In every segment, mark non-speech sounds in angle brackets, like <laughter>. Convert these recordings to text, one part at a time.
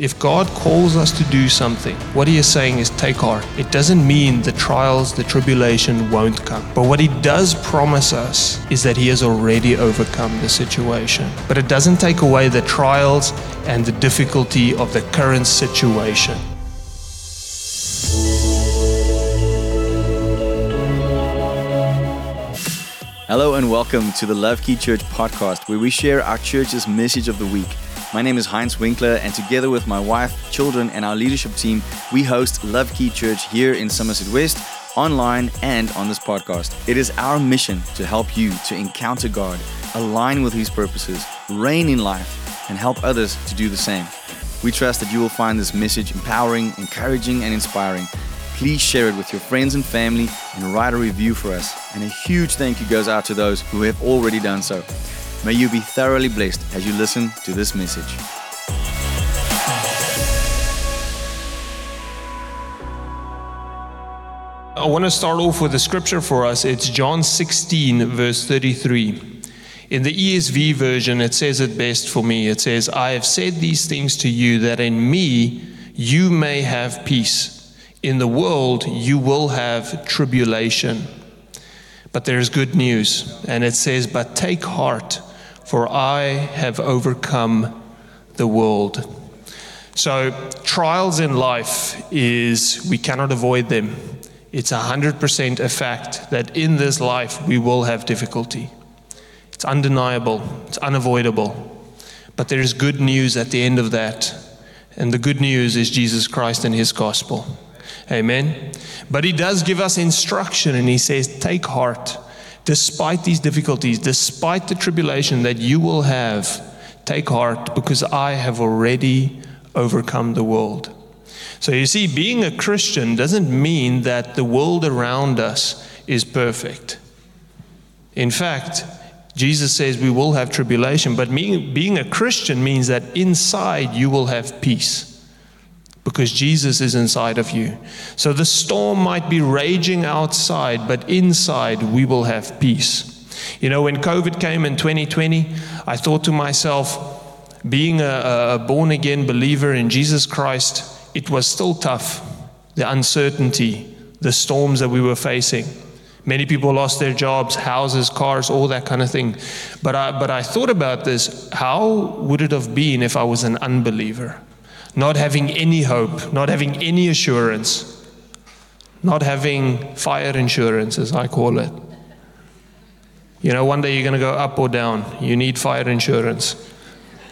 If God calls us to do something, what He is saying is take heart. It doesn't mean the trials, the tribulation won't come. But what He does promise us is that He has already overcome the situation. But it doesn't take away the trials and the difficulty of the current situation. Hello and welcome to the LoveKey Church podcast, where we share our church's message of the week. My name is Heinz Winkler, and together with my wife, children, and our leadership team, we host LoveKey Church here in Somerset West, online, and on this podcast. It is our mission to help you to encounter God, align with His purposes, reign in life, and help others to do the same. We trust that you will find this message empowering, encouraging, and inspiring please share it with your friends and family and write a review for us. And a huge thank you goes out to those who have already done so. May you be thoroughly blessed as you listen to this message. I want to start off with a scripture for us. It's John 16, verse 33. In the ESV version, it says it best for me. It says, I have said these things to you that in me you may have peace. In the world, you will have tribulation. But there's good news. And it says, But take heart, for I have overcome the world. So, trials in life is, we cannot avoid them. It's 100% a fact that in this life we will have difficulty. It's undeniable, it's unavoidable. But there is good news at the end of that. And the good news is Jesus Christ and his gospel. Amen. But he does give us instruction and he says, Take heart. Despite these difficulties, despite the tribulation that you will have, take heart because I have already overcome the world. So you see, being a Christian doesn't mean that the world around us is perfect. In fact, Jesus says we will have tribulation, but being, a Christian means that inside you will have peace because Jesus is inside of you. So the storm might be raging outside, but inside we will have peace. You know, when COVID came in 2020, I thought to myself, being a, a born again believer in Jesus Christ, it was still tough. The uncertainty, the storms that we were facing. Many people lost their jobs, houses, cars, all that kind of thing. But I, but I thought about this how would it have been if I was an unbeliever? Not having any hope, not having any assurance, not having fire insurance, as I call it. You know, one day you're going to go up or down. You need fire insurance.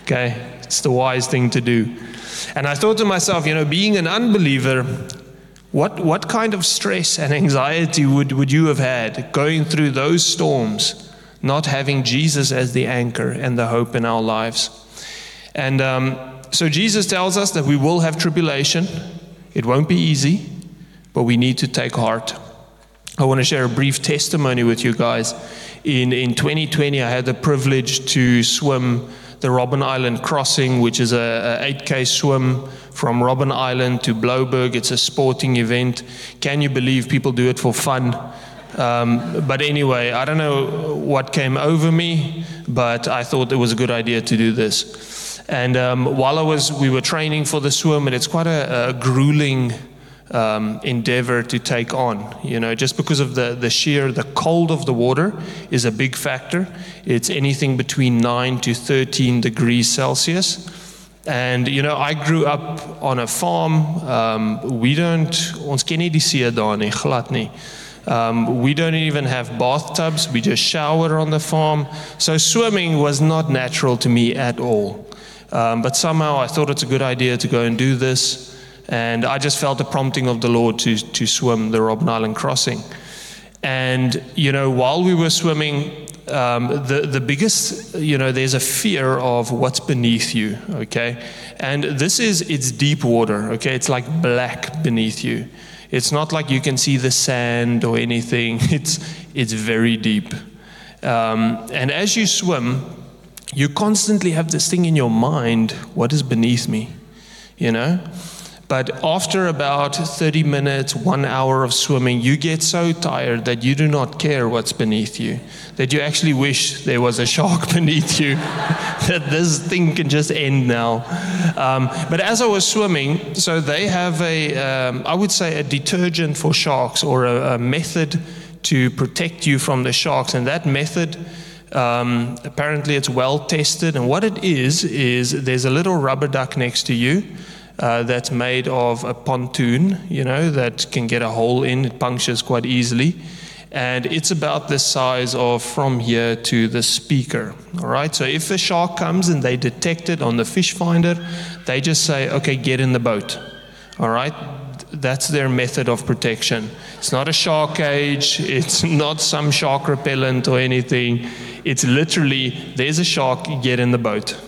Okay? It's the wise thing to do. And I thought to myself, you know, being an unbeliever, what, what kind of stress and anxiety would, would you have had going through those storms, not having Jesus as the anchor and the hope in our lives? And um, so Jesus tells us that we will have tribulation. It won't be easy, but we need to take heart. I want to share a brief testimony with you guys. In, in 2020, I had the privilege to swim the Robben Island Crossing, which is a, a 8K swim from Robben Island to Blouberg. It's a sporting event. Can you believe people do it for fun? Um, but anyway, I don't know what came over me, but I thought it was a good idea to do this. And um, while I was, we were training for the swim, and it's quite a, a grueling um, endeavor to take on. You know, just because of the, the sheer, the cold of the water is a big factor. It's anything between 9 to 13 degrees Celsius. And, you know, I grew up on a farm. Um, we don't, ons ken nie die see daar nie, glad nie. Um, we don't even have bathtubs. We just shower on the farm. So swimming was not natural to me at all. Um, but somehow I thought it's a good idea to go and do this. And I just felt the prompting of the Lord to, to swim the Robben Island crossing. And, you know, while we were swimming, um, the, the biggest, you know, there's a fear of what's beneath you, okay? And this is, it's deep water, okay? It's like black beneath you. It's not like you can see the sand or anything, <laughs> it's, it's very deep. Um, and as you swim, you constantly have this thing in your mind what is beneath me? You know? But after about 30 minutes, one hour of swimming, you get so tired that you do not care what's beneath you, that you actually wish there was a shark <laughs> beneath you, <laughs> that this thing can just end now. Um, but as I was swimming, so they have a, um, I would say, a detergent for sharks or a, a method to protect you from the sharks. And that method, um, apparently, it's well tested. And what it is, is there's a little rubber duck next to you uh, that's made of a pontoon, you know, that can get a hole in. It punctures quite easily. And it's about the size of from here to the speaker. All right. So if a shark comes and they detect it on the fish finder, they just say, okay, get in the boat. All right. That's their method of protection. It's not a shark cage. <laughs> It's not some shark repellent or anything. It's literally, there's a shark, get in the boat.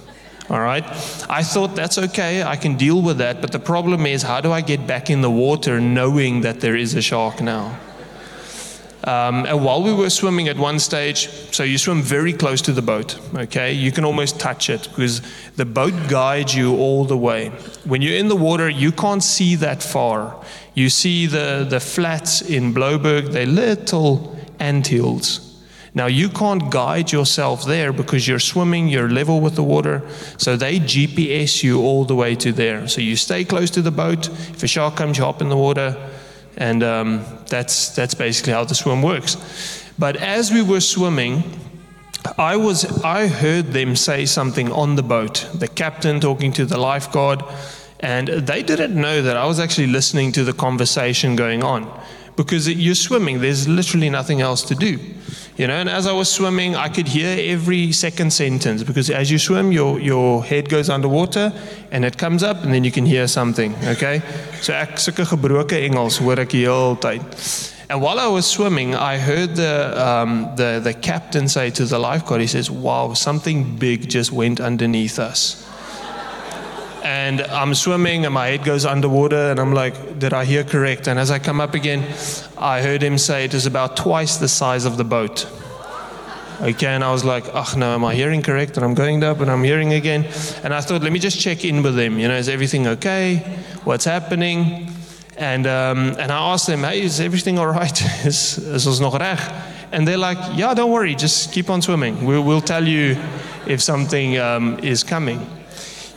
All right. I thought that's okay. I can deal with that. But the problem is, how do I get back in the water knowing that there is a shark now? Um, and while we were swimming at one stage, so you swim very close to the boat, okay? You can almost touch it because the boat guides you all the way. When you're in the water, you can't see that far. You see the, the flats in Blouberg, they're little anthills. Now, you can't guide yourself there because you're swimming, you're level with the water. So they GPS you all the way to there. So you stay close to the boat. If a shark comes, you hop in the water. And um, that's, that's basically how the swim works. But as we were swimming, I, was, I heard them say something on the boat, the captain talking to the lifeguard. And they didn't know that I was actually listening to the conversation going on because you're swimming, there's literally nothing else to do. You know, and as I was swimming, I could hear every second sentence because as you swim, your, your head goes underwater and it comes up and then you can hear something, okay? So ek sulke gebroke Engels hoor ek die hele tyd. And while I was swimming, I heard the, um, the, the captain say to the lifeguard, he says, wow, something big just went underneath us. And I'm swimming and my head goes underwater and I'm like, did I hear correct? And as I come up again, I heard him say it is about twice the size of the boat. Okay, and I was like, oh no, am I hearing correct? And I'm going up and I'm hearing again. And I thought, let me just check in with them. You know, is everything okay? What's happening? And, um, and I asked them, hey, is everything all right? <laughs> is, is nog reg? And they're like, yeah, don't worry, just keep on swimming. We'll, we'll tell you if something um, is coming.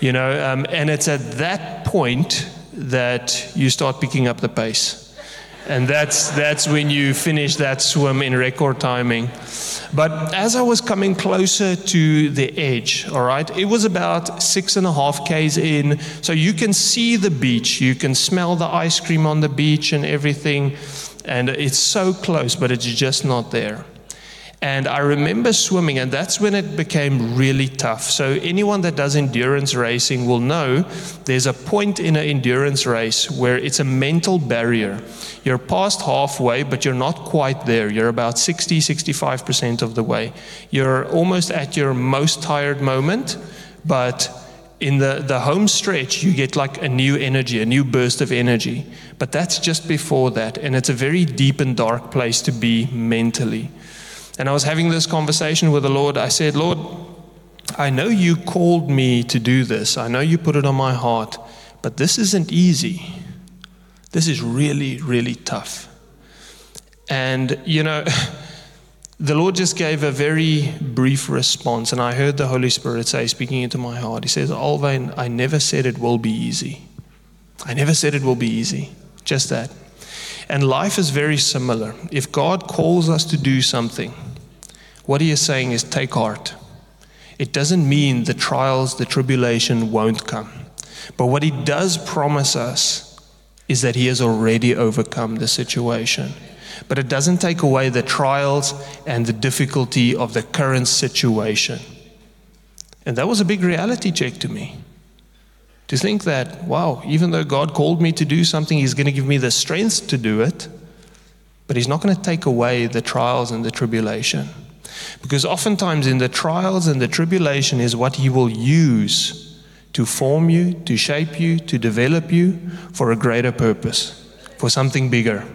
You know, um, and it's at that point that you start picking up the pace. And that's, that's when you finish that swim in record timing. But as I was coming closer to the edge, all right, it was about six and a half Ks in. So you can see the beach, you can smell the ice cream on the beach and everything. And it's so close, but it's just not there. And I remember swimming, and that's when it became really tough. So, anyone that does endurance racing will know there's a point in an endurance race where it's a mental barrier. You're past halfway, but you're not quite there. You're about 60, 65% of the way. You're almost at your most tired moment, but in the, the home stretch, you get like a new energy, a new burst of energy. But that's just before that, and it's a very deep and dark place to be mentally. And I was having this conversation with the Lord. I said, Lord, I know you called me to do this. I know you put it on my heart, but this isn't easy. This is really, really tough. And, you know, <laughs> the Lord just gave a very brief response, and I heard the Holy Spirit say, speaking into my heart, He says, Alwyn, I never said it will be easy. I never said it will be easy. Just that. And life is very similar. If God calls us to do something, what He is saying is take heart. It doesn't mean the trials, the tribulation won't come. But what He does promise us is that He has already overcome the situation. But it doesn't take away the trials and the difficulty of the current situation. And that was a big reality check to me. To think that, wow, even though God called me to do something, He's going to give me the strength to do it, but He's not going to take away the trials and the tribulation. Because oftentimes in the trials and the tribulation is what He will use to form you, to shape you, to develop you for a greater purpose, for something bigger.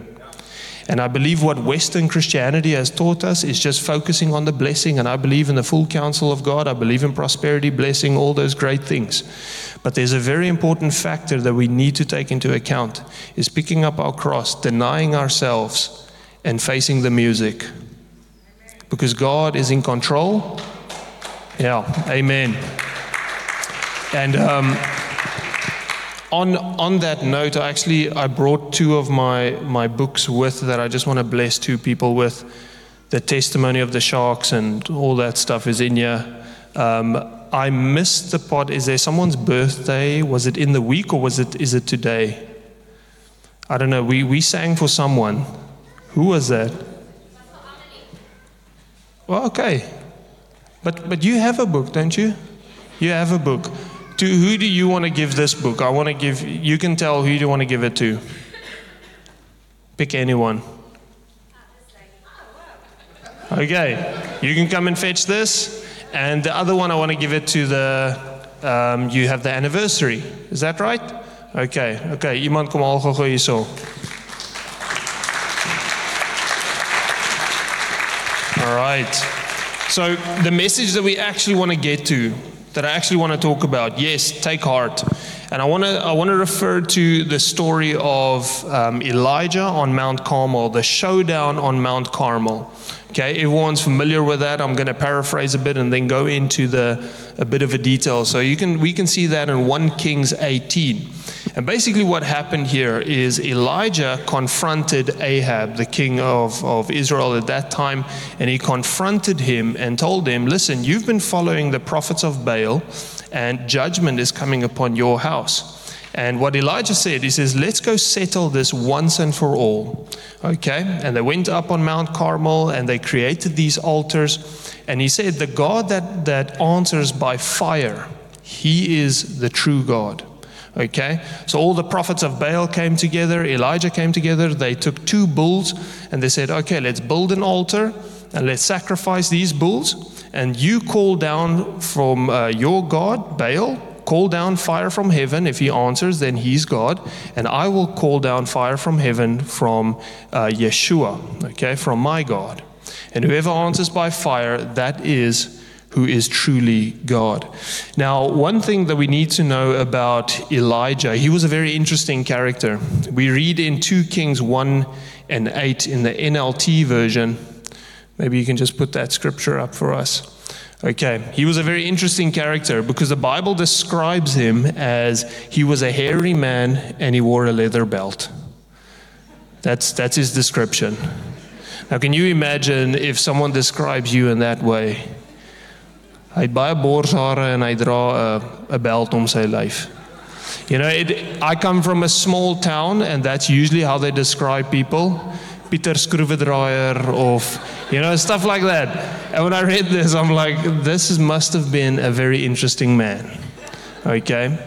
And I believe what Western Christianity has taught us is just focusing on the blessing. And I believe in the full counsel of God. I believe in prosperity, blessing, all those great things. But there's a very important factor that we need to take into account is picking up our cross, denying ourselves, and facing the music. Because God is in control. Yeah, amen. And um, on on that note, I actually I brought two of my my books with that I just want to bless two people with. The testimony of the sharks and all that stuff is in here. Um, I missed the part. Is there someone's birthday? Was it in the week or was it is it today? I don't know. We we sang for someone. Who was that? Well, okay. But but you have a book, don't you? You have a book. To who do you want to give this book? I want to give you can tell who you want to give it to. Pick anyone. Okay. You can come and fetch this. And the other one I want to give it to the um, you have the anniversary. Is that right? Okay. Okay. Iemand kom al gou. All right. So, the message that we actually want to get to, that I actually want to talk about, yes, take heart. And I want to, I want to refer to the story of um, Elijah on Mount Carmel, the showdown on Mount Carmel. Okay, everyone's familiar with that. I'm going to paraphrase a bit and then go into the a bit of a detail. So you can we can see that in 1 Kings 18. And basically what happened here is Elijah confronted Ahab, the king of, of Israel at that time, and he confronted him and told him, Listen, you've been following the prophets of Baal, and judgment is coming upon your house. And what Elijah said, he says, Let's go settle this once and for all. Okay? And they went up on Mount Carmel and they created these altars. And he said, The God that, that answers by fire, he is the true God. Okay? So all the prophets of Baal came together, Elijah came together, they took two bulls and they said, Okay, let's build an altar and let's sacrifice these bulls. And you call down from uh, your God, Baal, call down fire from heaven. If he answers, then he's God. And I will call down fire from heaven from uh, Yeshua, okay, from my God. And whoever answers by fire, that is who is truly God. Now, one thing that we need to know about Elijah, he was a very interesting character. We read in 2 Kings 1 and 8 in the NLT version. Maybe you can just put that scripture up for us. Okay, he was a very interesting character because the Bible describes him as he was a hairy man and he wore a leather belt. That's, that's his description. Now, can you imagine if someone describes you in that way? Hy het baie borshare en hy dra 'n 'n belt om sy lyf. You know, it, I come from a small town and that's usually how they describe people. Pieter Skroewedraaier of you know stuff like that. And when I read this I'm like this is, must have been a very interesting man. Okay?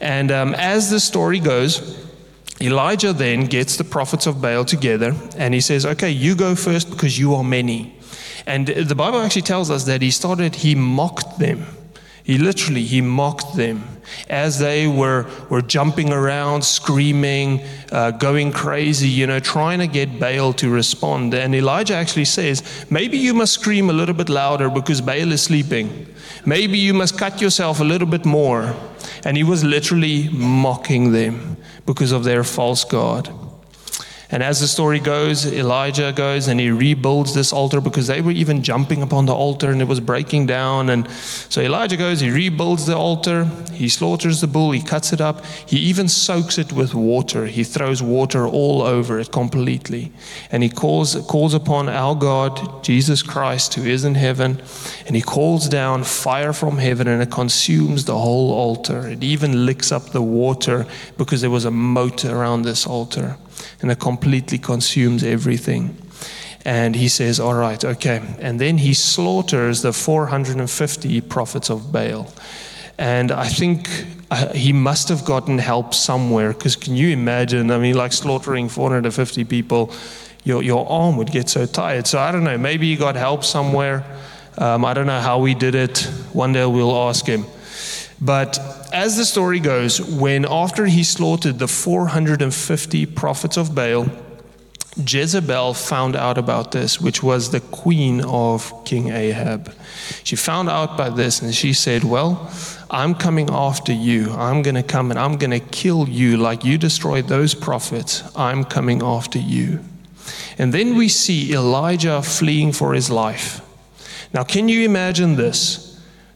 And um, as the story goes, Elijah then gets the prophets of Baal together and he says, Okay, you go first because you are many. And the Bible actually tells us that he started, he mocked them. He literally, he mocked them as they were, were jumping around, screaming, uh, going crazy, you know, trying to get Baal to respond. And Elijah actually says, maybe you must scream a little bit louder because Baal is sleeping. Maybe you must cut yourself a little bit more. And he was literally mocking them because of their false God. And as the story goes, Elijah goes and he rebuilds this altar because they were even jumping upon the altar and it was breaking down. And so Elijah goes, he rebuilds the altar, he slaughters the bull, he cuts it up, he even soaks it with water. He throws water all over it completely. And he calls, calls upon our God, Jesus Christ, who is in heaven, and he calls down fire from heaven and it consumes the whole altar. It even licks up the water because there was a moat around this altar and it completely consumes everything. And he says, All right, okay. And then he slaughters the 450 prophets of Baal. And I think uh, he must have gotten help somewhere because can you imagine? I mean, like slaughtering 450 people, your, your arm would get so tired. So I don't know, maybe he got help somewhere. Um, I don't know how we did it. One day we'll ask him. But as the story goes, when after he slaughtered the 450 prophets of Baal, Jezebel found out about this, which was the queen of King Ahab. She found out about this and she said, Well, I'm coming after you. I'm going to come and I'm going to kill you like you destroyed those prophets. I'm coming after you. And then we see Elijah fleeing for his life. Now, can you imagine this?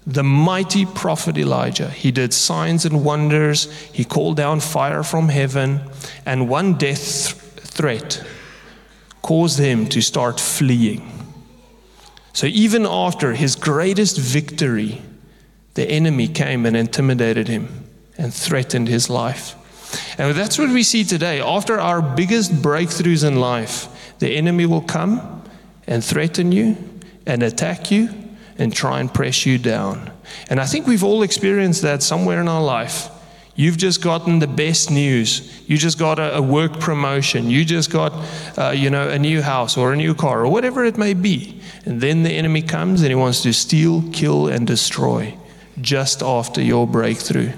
The mighty prophet Elijah. He did signs and wonders, he called down fire from heaven, and one death threat caused him to start fleeing. So even after his greatest victory, the enemy came and intimidated him and threatened his life. And that's what we see today. After our biggest breakthroughs in life, the enemy will come and threaten you and attack you and try and press you down. And I think we've all experienced that somewhere in our life. You've just gotten the best news. You just got a, a work promotion. You just got, uh, you know, a new house or a new car or whatever it may be. And then the enemy comes and he wants to steal, kill, and destroy just after your breakthrough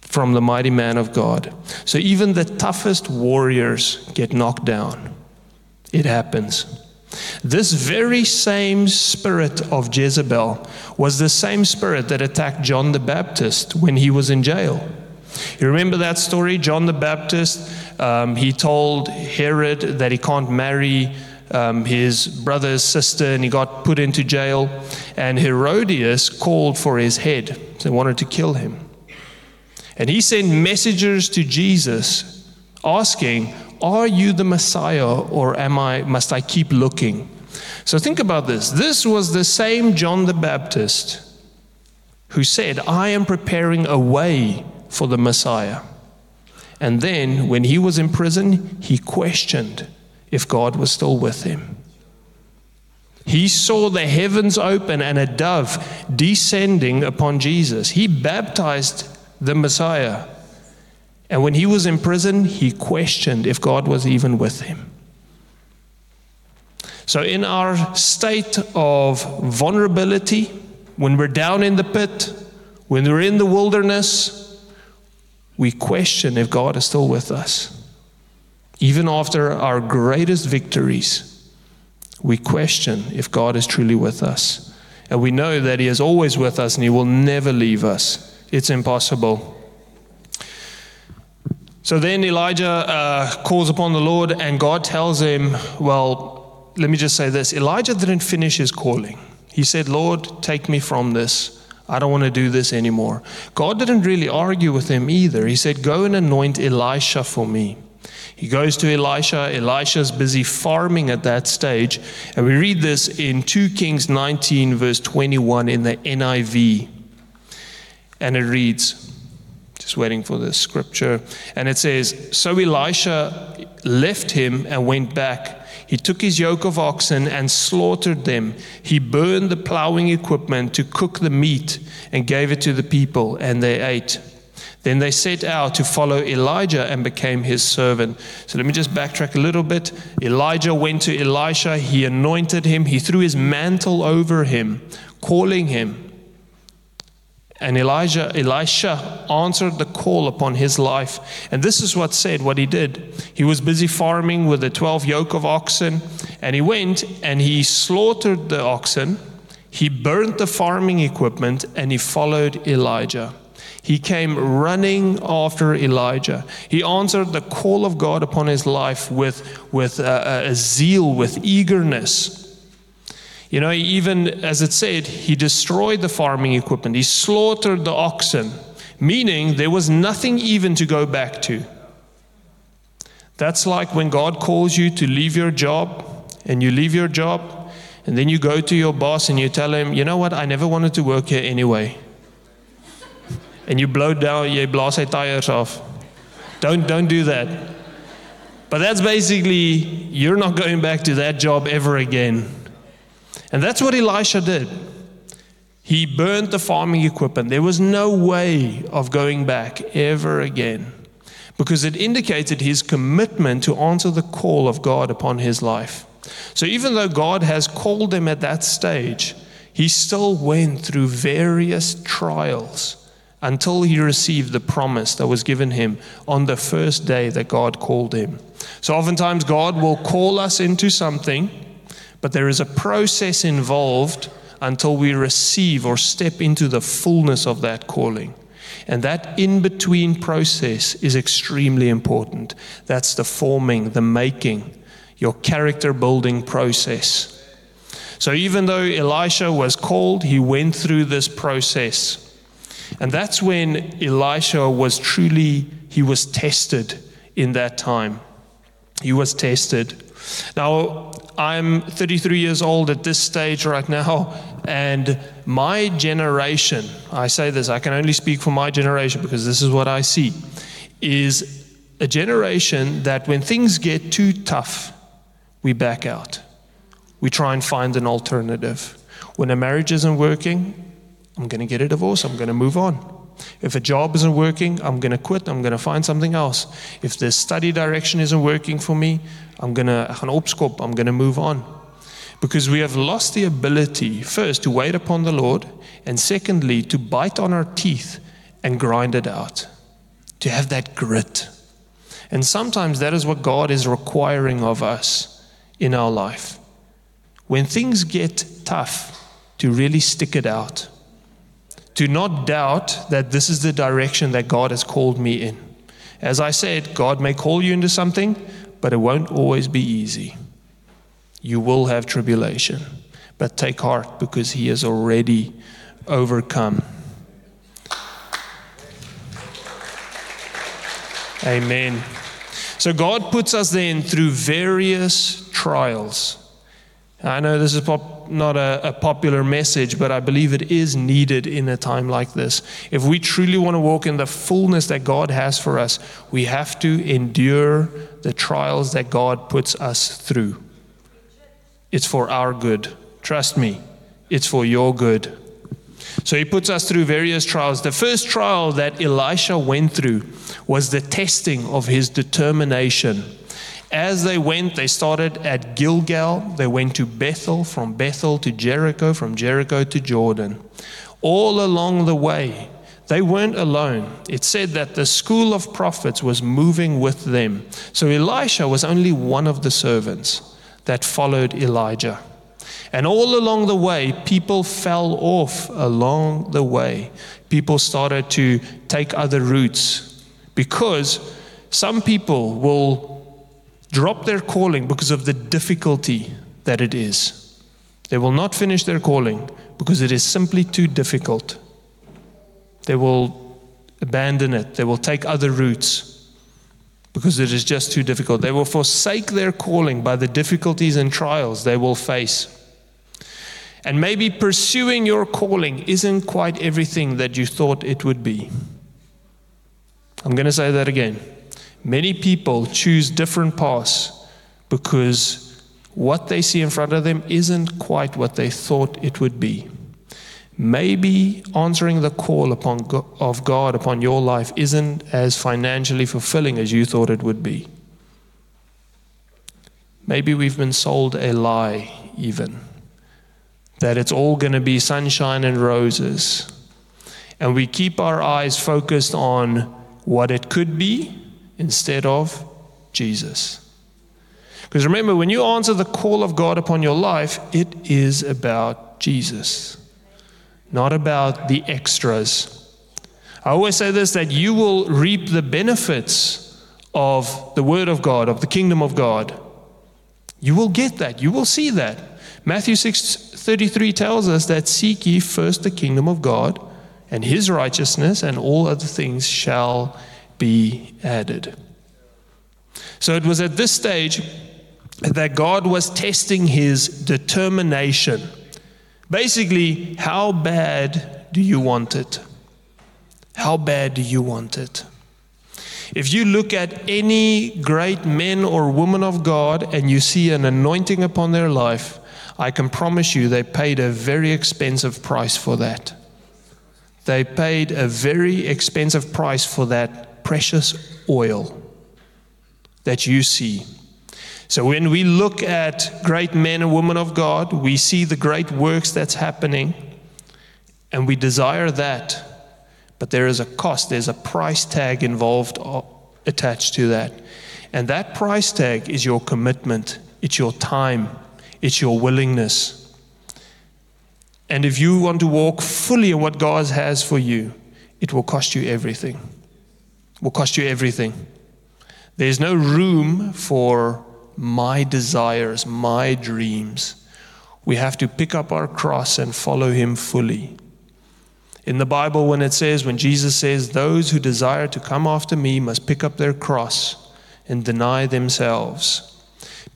from the mighty man of God. So even the toughest warriors get knocked down. It happens. This very same spirit of Jezebel was the same spirit that attacked John the Baptist when he was in jail. You remember that story? John the Baptist, um, he told Herod that he can't marry um, his brother's sister and he got put into jail. And Herodias called for his head. They wanted to kill him. And he sent messengers to Jesus asking, Are you the Messiah or am I, must I keep looking? So think about this. This was the same John the Baptist who said, I am preparing a way for the Messiah. And then when he was in prison, he questioned if God was still with him. He saw the heavens open and a dove descending upon Jesus. He baptized the Messiah. And when he was in prison, he questioned if God was even with him. So, in our state of vulnerability, when we're down in the pit, when we're in the wilderness, we question if God is still with us. Even after our greatest victories, we question if God is truly with us. And we know that He is always with us and He will never leave us. It's impossible. So then Elijah uh, calls upon the Lord, and God tells him, Well, let me just say this Elijah didn't finish his calling. He said, Lord, take me from this. I don't want to do this anymore. God didn't really argue with him either. He said, Go and anoint Elisha for me. He goes to Elisha. Elisha's busy farming at that stage. And we read this in 2 Kings 19, verse 21 in the NIV. And it reads, just waiting for the scripture. And it says, So Elisha left him and went back. He took his yoke of oxen and slaughtered them. He burned the plowing equipment to cook the meat and gave it to the people, and they ate. Then they set out to follow Elijah and became his servant. So let me just backtrack a little bit. Elijah went to Elisha, he anointed him, he threw his mantle over him, calling him. And Elijah, Elisha answered the call upon his life. And this is what said, what he did. He was busy farming with the 12 yoke of oxen, and he went and he slaughtered the oxen, he burnt the farming equipment, and he followed Elijah. He came running after Elijah. He answered the call of God upon his life with, with a, a zeal, with eagerness. You know, even as it said, he destroyed the farming equipment, he slaughtered the oxen, meaning there was nothing even to go back to. That's like when God calls you to leave your job and you leave your job and then you go to your boss and you tell him, you know what, I never wanted to work here anyway. <laughs> And you blow down, your tires off. Don't, don't do that. But that's basically, you're not going back to that job ever again. And that's what Elisha did. He burned the farming equipment. There was no way of going back ever again because it indicated his commitment to answer the call of God upon his life. So even though God has called him at that stage, he still went through various trials until he received the promise that was given him on the first day that God called him. So, oftentimes, God will call us into something, but there is a process involved until we receive or step into the fullness of that calling. And that in between process is extremely important. That's the forming, the making, your character building process. So even though Elisha was called, he went through this process. And that's when Elisha was truly, he was tested in that time. He was tested. Now, I'm 33 years old at this stage right now, and my generation, I say this, I can only speak for my generation because this is what I see, is a generation that when things get too tough, we back out. We try and find an alternative. When a marriage isn't working, I'm going to get a divorce, I'm going to move on. If a job isn't working, I'm going to quit, I'm going to find something else. If the study direction isn't working for me, I'm going to I'm going to move on. Because we have lost the ability, first, to wait upon the Lord, and secondly, to bite on our teeth and grind it out, to have that grit. And sometimes that is what God is requiring of us in our life. When things get tough, to really stick it out do not doubt that this is the direction that God has called me in. As I said, God may call you into something, but it won't always be easy. You will have tribulation, but take heart because He has already overcome. Amen. So God puts us then through various trials. I know this is not a, a, popular message, but I believe it is needed in a time like this. If we truly want to walk in the fullness that God has for us, we have to endure the trials that God puts us through. It's for our good. Trust me, it's for your good. So he puts us through various trials. The first trial that Elisha went through was the testing of his determination as they went, they started at Gilgal. They went to Bethel, from Bethel to Jericho, from Jericho to Jordan. All along the way, they weren't alone. It said that the school of prophets was moving with them. So Elisha was only one of the servants that followed Elijah. And all along the way, people fell off along the way. People started to take other routes because some people will drop their calling because of the difficulty that it is. They will not finish their calling because it is simply too difficult. They will abandon it, they will take other routes because it is just too difficult. They will forsake their calling by the difficulties and trials they will face. And maybe pursuing your calling isn't quite everything that you thought it would be. I'm going to say that again. Many people choose different paths because what they see in front of them isn't quite what they thought it would be. Maybe answering the call upon of God upon your life isn't as financially fulfilling as you thought it would be. Maybe we've been sold a lie, even that it's all going to be sunshine and roses. And we keep our eyes focused on what it could be instead of Jesus. Because remember, when you answer the call of God upon your life, it is about Jesus, not about the extras. I always say this that you will reap the benefits of the Word of God, of the kingdom of God. You will get that. You will see that. Matthew 6 33 tells us that seek ye first the kingdom of God and his righteousness, and all other things shall be added. So it was at this stage that God was testing his determination. Basically, how bad do you want it? How bad do you want it? If you look at any great men or women of God and you see an anointing upon their life, I can promise you they paid a very expensive price for that. They paid a very expensive price for that precious oil that you see. So when we look at great men and women of God, we see the great works that's happening, and we desire that. But there is a cost, there's a price tag involved uh, attached to that. And that price tag is your commitment, it's your time, it's your willingness. And if you want to walk fully in what God has for you, it will cost you everything. Will cost you everything. There's no room for my desires, my dreams. We have to pick up our cross and follow Him fully. In the Bible, when it says, when Jesus says, those who desire to come after me must pick up their cross and deny themselves.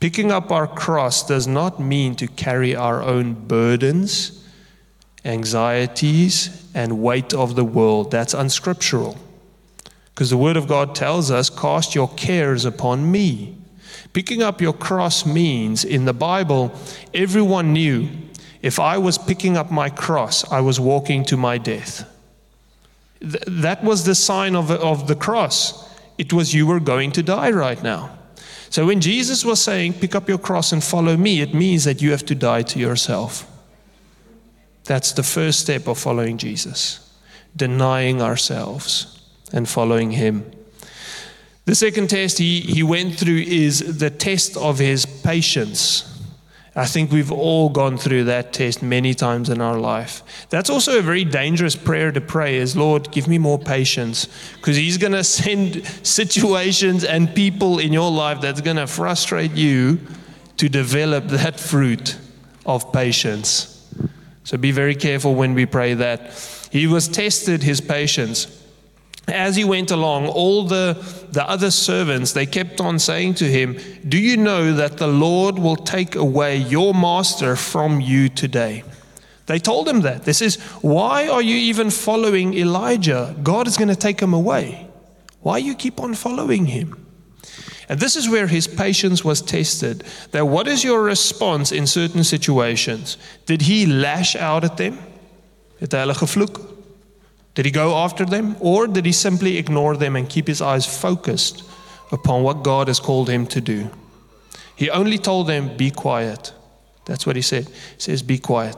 Picking up our cross does not mean to carry our own burdens, anxieties, and weight of the world. That's unscriptural. Because the Word of God tells us, cast your cares upon me. Picking up your cross means, in the Bible, everyone knew if I was picking up my cross, I was walking to my death. Th- that was the sign of, of the cross. It was you were going to die right now. So when Jesus was saying, pick up your cross and follow me, it means that you have to die to yourself. That's the first step of following Jesus denying ourselves and following him. The second test he, he went through is the test of his patience. I think we've all gone through that test many times in our life. That's also a very dangerous prayer to pray is Lord, give me more patience because he's going <laughs> to send situations and people in your life that's going to frustrate you to develop that fruit of patience. So be very careful when we pray that. He was tested his patience as he went along, all the, the other servants, they kept on saying to him, Do you know that the Lord will take away your master from you today? They told him that. They says, Why are you even following Elijah? God is going to take him away. Why you keep on following him? And this is where his patience was tested. That what is your response in certain situations? Did he lash out at them? Het hy hulle gevloek? Did he go after them, or did he simply ignore them and keep his eyes focused upon what God has called him to do? He only told them, Be quiet. That's what he said. He says, Be quiet.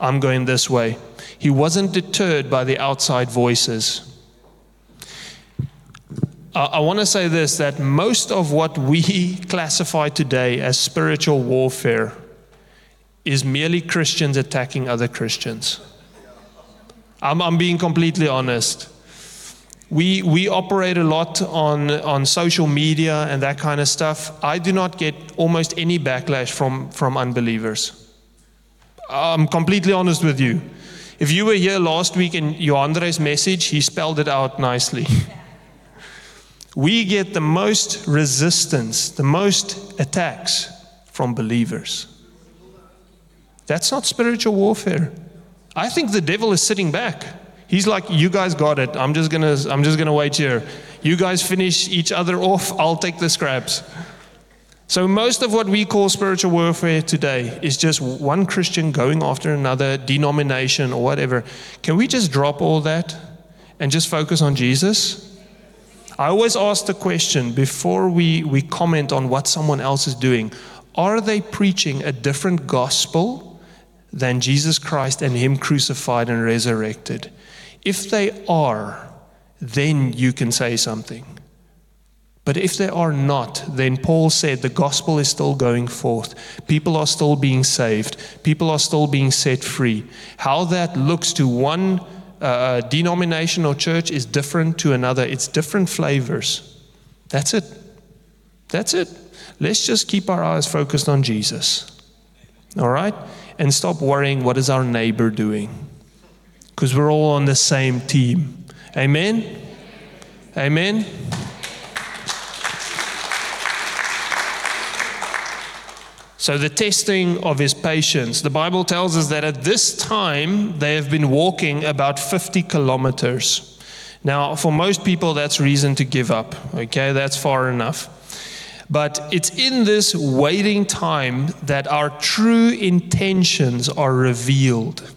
I'm going this way. He wasn't deterred by the outside voices. I, want to say this that most of what we <laughs> classify today as spiritual warfare is merely Christians attacking other Christians. I'm, I'm being completely honest. We, we operate a lot on, on social media and that kind of stuff. I do not get almost any backlash from, from unbelievers. I'm completely honest with you. If you were here last week in Joandre's message, he spelled it out nicely. <laughs> we get the most resistance, the most attacks from believers. That's not spiritual warfare. I think the devil is sitting back. He's like, you guys got it. I'm just gonna, I'm just gonna wait here. You guys finish each other off. I'll take the scraps. So most of what we call spiritual warfare today is just one Christian going after another denomination or whatever. Can we just drop all that and just focus on Jesus? I always ask the question before we, we comment on what someone else is doing are they preaching a different gospel? Than Jesus Christ and Him crucified and resurrected. If they are, then you can say something. But if they are not, then Paul said the gospel is still going forth. People are still being saved. People are still being set free. How that looks to one uh, denomination or church is different to another. It's different flavors. That's it. That's it. Let's just keep our eyes focused on Jesus. All right? And stop worrying what is our neighbor doing because we're all on the same team amen amen So, the testing of his patience. The Bible tells us that at this time they have been walking about 50 kilometers. Now, for most people, that's reason to give up. Okay, that's far enough. But it's in this waiting time that our true intentions are revealed.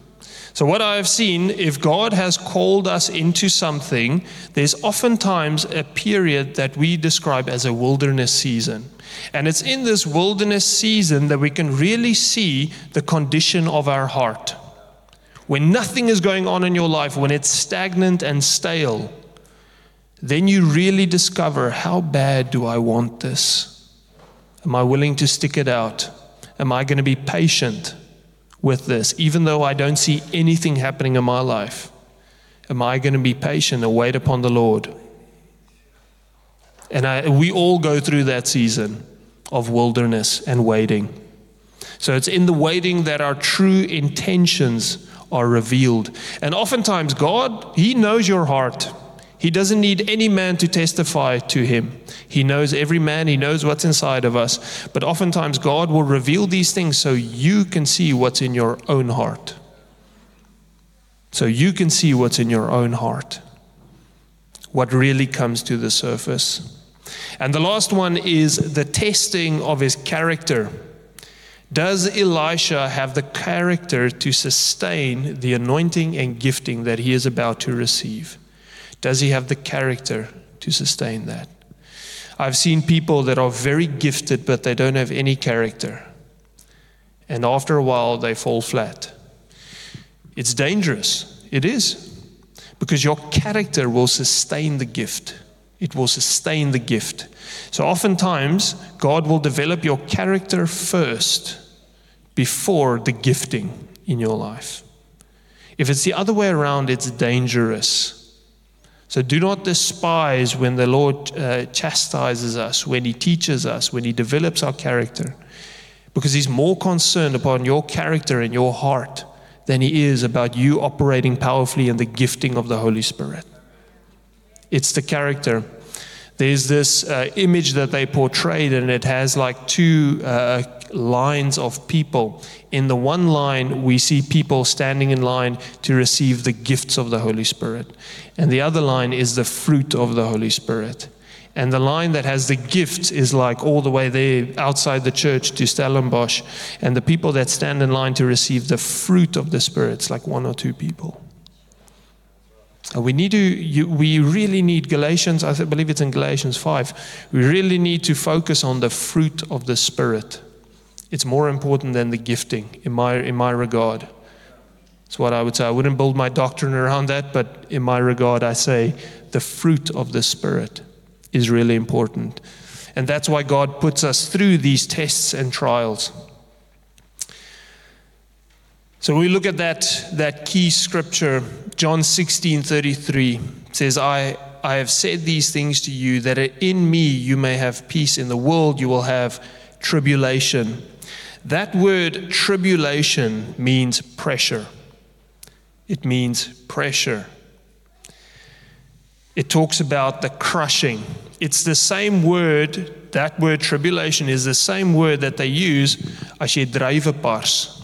So, what I have seen, if God has called us into something, there's oftentimes a period that we describe as a wilderness season. And it's in this wilderness season that we can really see the condition of our heart. when nothing is going on in your life, when it's stagnant and stale, then you really discover how bad do I want this? Am I willing to stick it out? Am I going to be patient with this, even though I don't see anything happening in my life? Am I going to be patient and wait upon the Lord? And I, we all go through that season of wilderness and waiting. So it's in the waiting that our true intentions are revealed. And oftentimes, God, He knows your heart. He doesn't need any man to testify to Him. He knows every man, He knows what's inside of us. But oftentimes, God will reveal these things so you can see what's in your own heart. So you can see what's in your own heart, what really comes to the surface. And the last one is the testing of his character. Does Elisha have the character to sustain the anointing and gifting that he is about to receive? Does he have the character to sustain that? I've seen people that are very gifted, but they don't have any character. And after a while, they fall flat. It's dangerous. It is. Because your character will sustain the gift it will sustain the gift. So, oftentimes, God will develop your character first before the gifting in your life. If it's the other way around, it's dangerous. So, do not despise when the Lord uh, chastises us, when He teaches us, when He develops our character, because He's more concerned upon your character and your heart than He is about you operating powerfully in the gifting of the Holy Spirit. It's the character. There's this uh, image that they portrayed, and it has like two uh, lines of people. In the one line, we see people standing in line to receive the gifts of the Holy Spirit. And the other line is the fruit of the Holy Spirit. And the line that has the gifts is like all the way there outside the church to Stellenbosch. And the people that stand in line to receive the fruit of the Spirit, it's like one or two people. We need to, you, we really need Galatians, I believe it's in Galatians 5. We really need to focus on the fruit of the Spirit. It's more important than the gifting, in my, in my regard. That's what I would say. I wouldn't build my doctrine around that, but in my regard, I say the fruit of the Spirit is really important. And that's why God puts us through these tests and trials. So we look at that, that key scripture, John 16 33 says, I, I have said these things to you that in me you may have peace. In the world you will have tribulation. That word tribulation means pressure. It means pressure. It talks about the crushing. It's the same word, that word tribulation is the same word that they use as jy druiwepars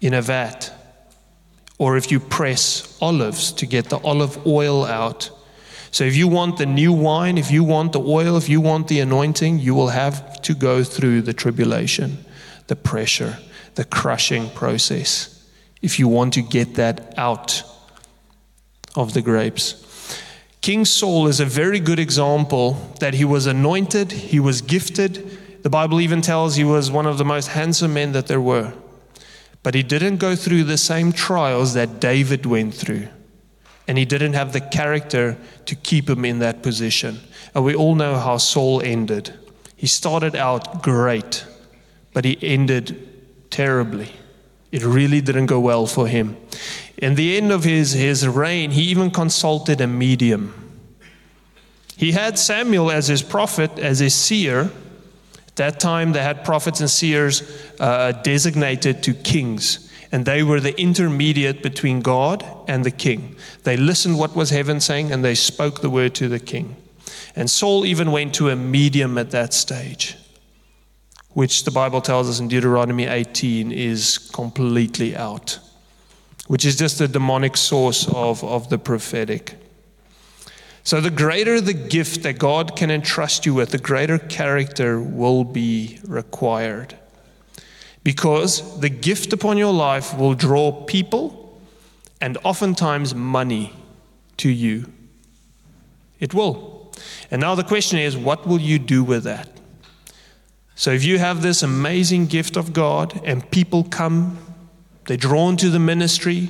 in a vat, or if you press olives to get the olive oil out. So, if you want the new wine, if you want the oil, if you want the anointing, you will have to go through the tribulation, the pressure, the crushing process if you want to get that out of the grapes. King Saul is a very good example that he was anointed, he was gifted. The Bible even tells he was one of the most handsome men that there were. But he didn't go through the same trials that David went through. And he didn't have the character to keep him in that position. And we all know how Saul ended. He started out great, but he ended terribly. It really didn't go well for him. In the end of his, his reign, he even consulted a medium. He had Samuel as his prophet, as his seer, At that time, they had prophets and seers uh, designated to kings, and they were the intermediate between God and the king. They listened what was heaven saying, and they spoke the word to the king. And Saul even went to a medium at that stage, which the Bible tells us in Deuteronomy 18 is completely out, which is just a demonic source of, of the prophetic. So, the greater the gift that God can entrust you with, the greater character will be required. Because the gift upon your life will draw people and oftentimes money to you. It will. And now the question is what will you do with that? So, if you have this amazing gift of God and people come, they're drawn to the ministry,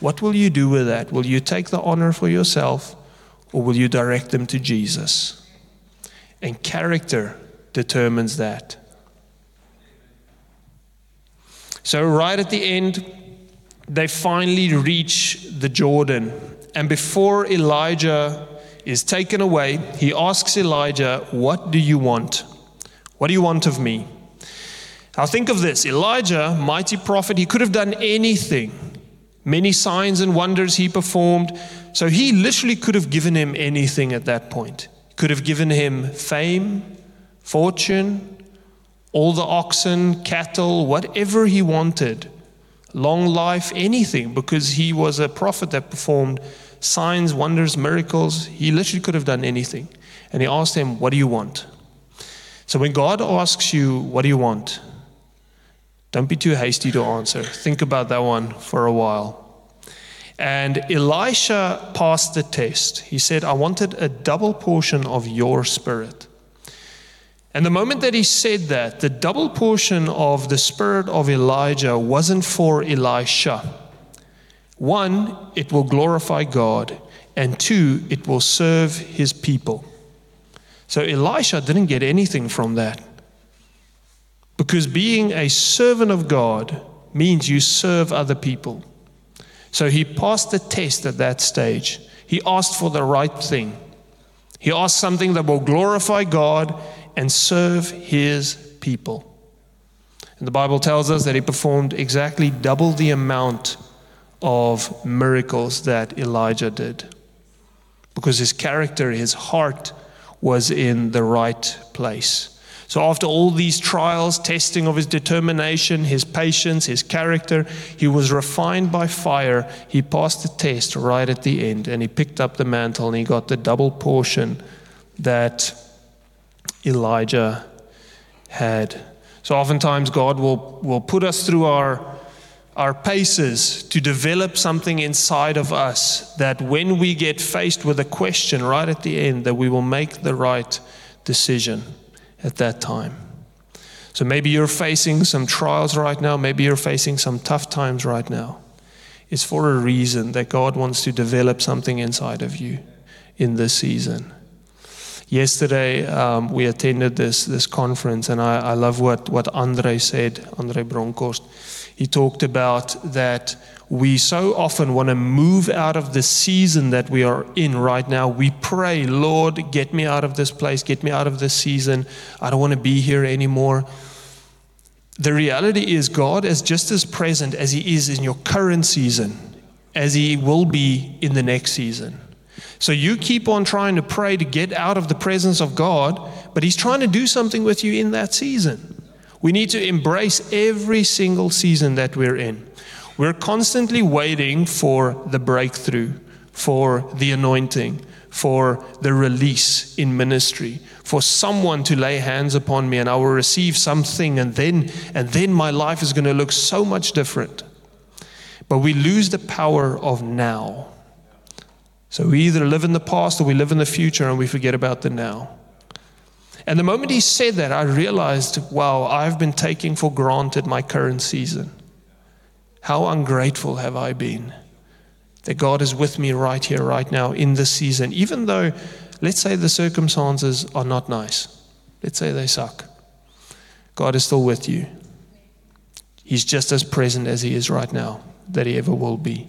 What will you do with that? Will you take the honor for yourself or will you direct them to Jesus? And character determines that. So, right at the end, they finally reach the Jordan. And before Elijah is taken away, he asks Elijah, What do you want? What do you want of me? Now, think of this Elijah, mighty prophet, he could have done anything. Many signs and wonders he performed. So he literally could have given him anything at that point. Could have given him fame, fortune, all the oxen, cattle, whatever he wanted, long life, anything, because he was a prophet that performed signs, wonders, miracles. He literally could have done anything. And he asked him, What do you want? So when God asks you, What do you want? Don't be too hasty to answer. Think about that one for a while. And Elisha passed the test. He said, I wanted a double portion of your spirit. And the moment that he said that, the double portion of the spirit of Elijah wasn't for Elisha. One, it will glorify God, and two, it will serve his people. So Elisha didn't get anything from that. Because being a servant of God means you serve other people. So he passed the test at that stage. He asked for the right thing. He asked something that will glorify God and serve his people. And the Bible tells us that he performed exactly double the amount of miracles that Elijah did. Because his character, his heart was in the right place. So, after all these trials, testing of his determination, his patience, his character, he was refined by fire. He passed the test right at the end and he picked up the mantle and he got the double portion that Elijah had. So oftentimes God will, will put us through our, our paces to develop something inside of us that when we get faced with a question right at the end, that we will make the right decision at that time. So maybe you're facing some trials right now, maybe you're facing some tough times right now. It's for a reason that God wants to develop something inside of you in this season. Yesterday, um, we attended this, this conference, and I, I love what, what Andre said, Andre Bronkhorst. He talked about that we so often want to move out of the season that we are in right now. We pray, Lord, get me out of this place, get me out of this season. I don't want to be here anymore. The reality is, God is just as present as He is in your current season as He will be in the next season. So you keep on trying to pray to get out of the presence of God, but He's trying to do something with you in that season. We need to embrace every single season that we're in. We're constantly waiting for the breakthrough, for the anointing, for the release in ministry, for someone to lay hands upon me and I will receive something and then and then my life is going to look so much different. But we lose the power of now. So we either live in the past or we live in the future and we forget about the now. And the moment he said that, I realized, wow, I've been taking for granted my current season. How ungrateful have I been that God is with me right here, right now, in this season, even though, let's say, the circumstances are not nice. Let's say they suck. God is still with you. He's just as present as He is right now, that He ever will be.